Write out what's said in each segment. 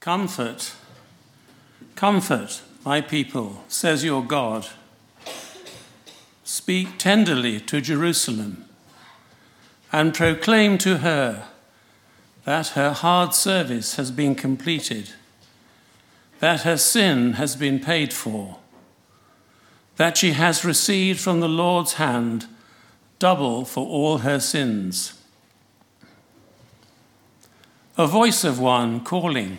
Comfort, comfort my people, says your God. Speak tenderly to Jerusalem and proclaim to her that her hard service has been completed, that her sin has been paid for, that she has received from the Lord's hand double for all her sins. A voice of one calling,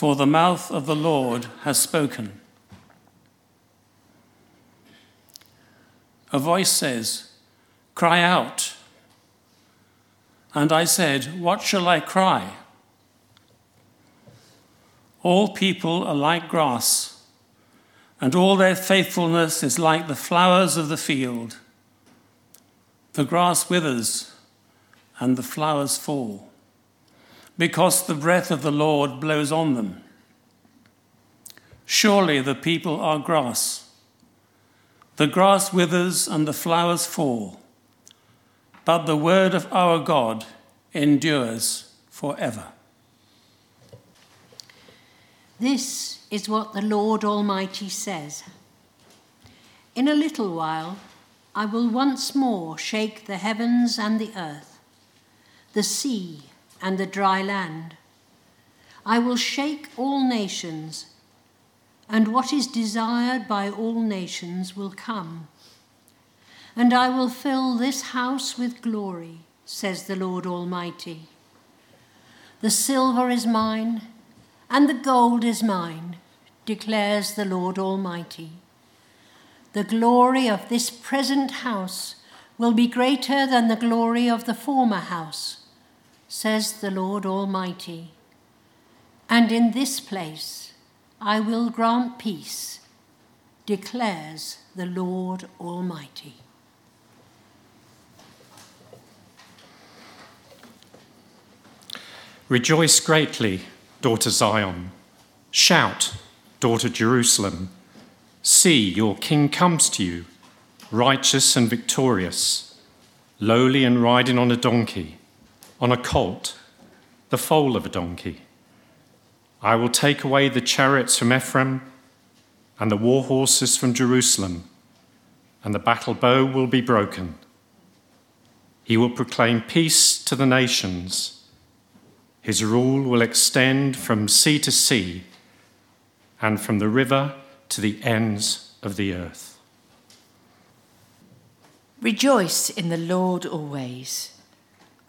For the mouth of the Lord has spoken. A voice says, Cry out. And I said, What shall I cry? All people are like grass, and all their faithfulness is like the flowers of the field. The grass withers, and the flowers fall, because the breath of the Lord blows on them. Surely the people are grass. The grass withers and the flowers fall, but the word of our God endures forever. This is what the Lord Almighty says In a little while, I will once more shake the heavens and the earth, the sea and the dry land. I will shake all nations, and what is desired by all nations will come. And I will fill this house with glory, says the Lord Almighty. The silver is mine and the gold is mine, declares the Lord Almighty. The glory of this present house will be greater than the glory of the former house, says the Lord Almighty. And in this place I will grant peace, declares the Lord Almighty. Rejoice greatly daughter Zion. Shout, daughter Jerusalem. See, your king comes to you, righteous and victorious, lowly and riding on a donkey, on a colt, the foal of a donkey. I will take away the chariots from Ephraim and the war horses from Jerusalem, and the battle bow will be broken. He will proclaim peace to the nations his rule will extend from sea to sea and from the river to the ends of the earth. Rejoice in the Lord always.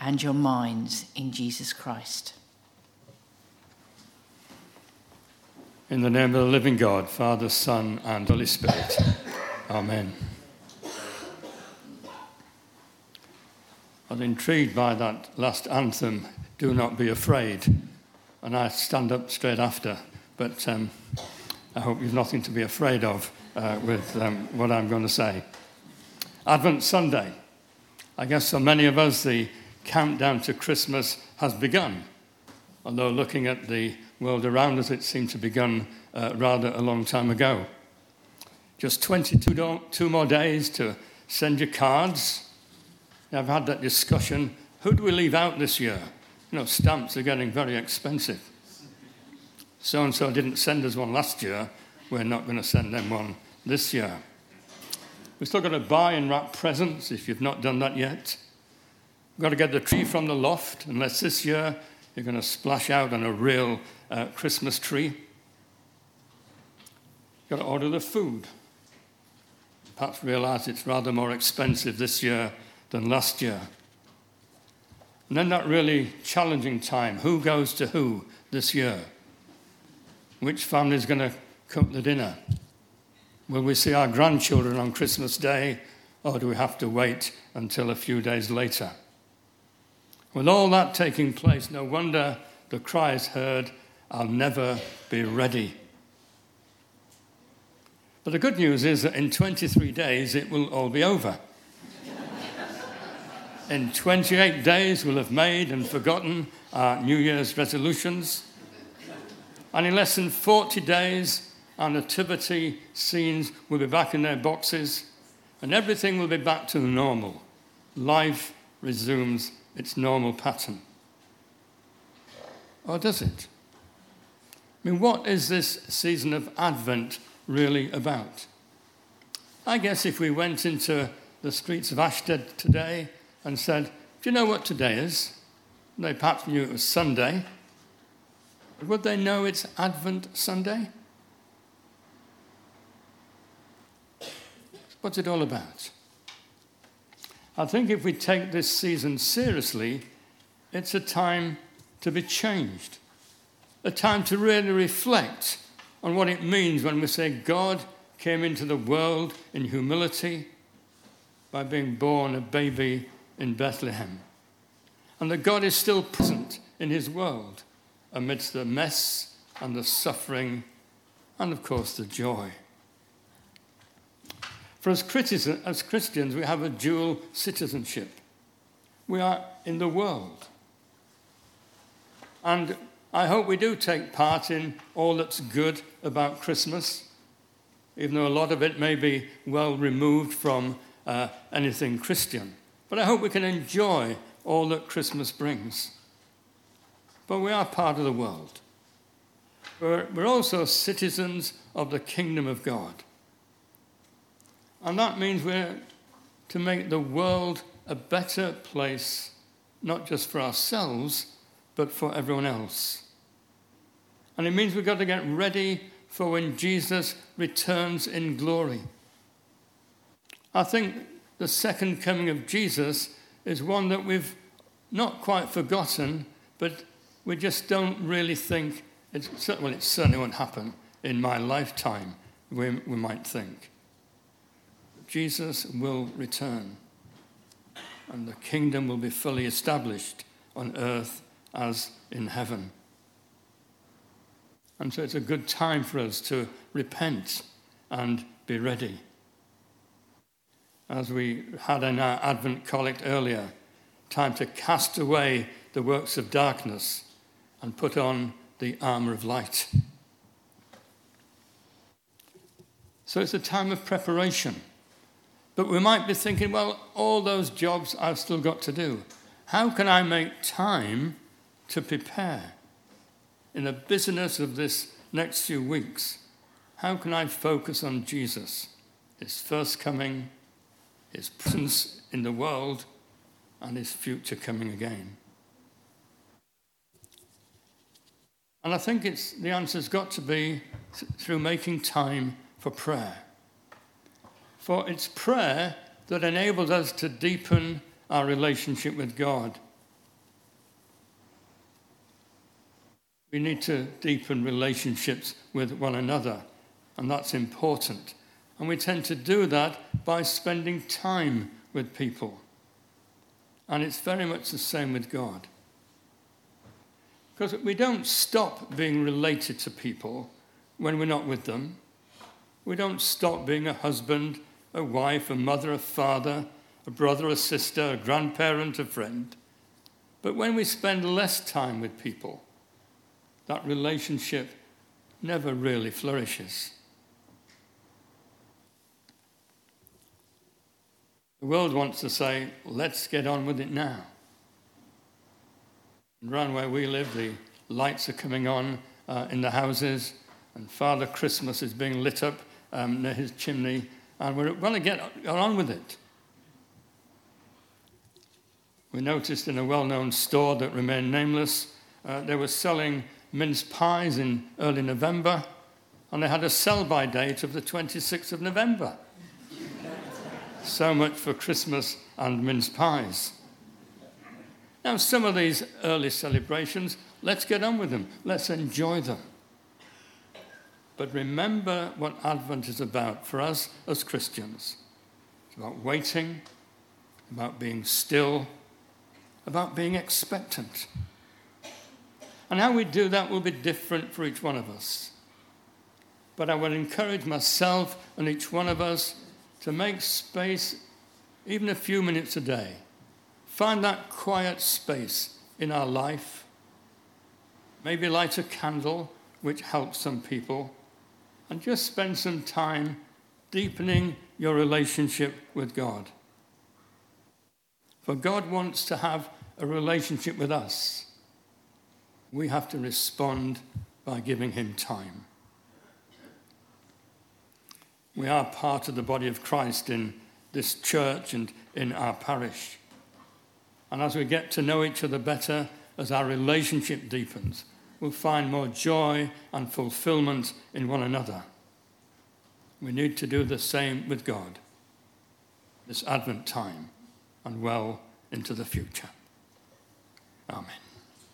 and your minds in Jesus Christ. In the name of the living God, Father, Son, and Holy Spirit. Amen. I was intrigued by that last anthem, Do Not Be Afraid and I stand up straight after. But um, I hope you've nothing to be afraid of uh, with um, what I'm going to say. Advent Sunday. I guess for many of us, the countdown to Christmas has begun. Although looking at the world around us, it seemed to have begun uh, rather a long time ago. Just 22 two more days to send your cards. I've had that discussion. Who do we leave out this year? You know, stamps are getting very expensive. So and so didn't send us one last year. We're not going to send them one this year. We've still got to buy and wrap presents if you've not done that yet. We've got to get the tree from the loft, unless this year you're going to splash out on a real uh, Christmas tree. You've got to order the food. Perhaps realize it's rather more expensive this year than last year. And then that really challenging time who goes to who this year? Which family is going to cook the dinner? Will we see our grandchildren on Christmas Day, or do we have to wait until a few days later? With all that taking place, no wonder the cry is heard I'll never be ready. But the good news is that in 23 days it will all be over. in 28 days, we'll have made and forgotten our New Year's resolutions. And in less than 40 days, our nativity scenes will be back in their boxes, and everything will be back to normal. Life resumes its normal pattern. Or does it? I mean, what is this season of Advent really about? I guess if we went into the streets of Ashtead today and said, Do you know what today is? They perhaps knew it was Sunday. Would they know it's Advent Sunday? What's it all about? I think if we take this season seriously, it's a time to be changed, a time to really reflect on what it means when we say God came into the world in humility by being born a baby in Bethlehem, and that God is still present in his world amidst the mess and the suffering and, of course, the joy. For as, as Christians, we have a dual citizenship. We are in the world. And I hope we do take part in all that's good about Christmas, even though a lot of it may be well removed from uh, anything Christian. But I hope we can enjoy all that Christmas brings. But we are part of the world. We're, we're also citizens of the kingdom of God. And that means we're to make the world a better place, not just for ourselves, but for everyone else. And it means we've got to get ready for when Jesus returns in glory. I think the second coming of Jesus is one that we've not quite forgotten, but we just don't really think, it's, well, it certainly won't happen in my lifetime, we, we might think. Jesus will return and the kingdom will be fully established on earth as in heaven. And so it's a good time for us to repent and be ready. As we had in our Advent collect earlier, time to cast away the works of darkness and put on the armour of light. So it's a time of preparation. But we might be thinking, well, all those jobs I've still got to do. How can I make time to prepare? In the busyness of this next few weeks, how can I focus on Jesus, his first coming, his presence in the world, and his future coming again? And I think it's, the answer's got to be through making time for prayer. For it's prayer that enables us to deepen our relationship with God. We need to deepen relationships with one another, and that's important. And we tend to do that by spending time with people. And it's very much the same with God. Because we don't stop being related to people when we're not with them. We don't stop being a husband a wife, a mother, a father, a brother, a sister, a grandparent, a friend. But when we spend less time with people, that relationship never really flourishes. The world wants to say, let's get on with it now. And around where we live, the lights are coming on uh, in the houses, and Father Christmas is being lit up um, near his chimney and we're going to get on with it. We noticed in a well known store that remained nameless uh, they were selling mince pies in early November, and they had a sell by date of the 26th of November. so much for Christmas and mince pies. Now, some of these early celebrations, let's get on with them, let's enjoy them. But remember what Advent is about for us as Christians. It's about waiting, about being still, about being expectant. And how we do that will be different for each one of us. But I would encourage myself and each one of us to make space, even a few minutes a day. Find that quiet space in our life. Maybe light a candle, which helps some people, and just spend some time deepening your relationship with God. For God wants to have a relationship with us. We have to respond by giving Him time. We are part of the body of Christ in this church and in our parish. And as we get to know each other better, as our relationship deepens, we'll find more joy and fulfillment in one another. We need to do the same with God this Advent time and well into the future. Amen.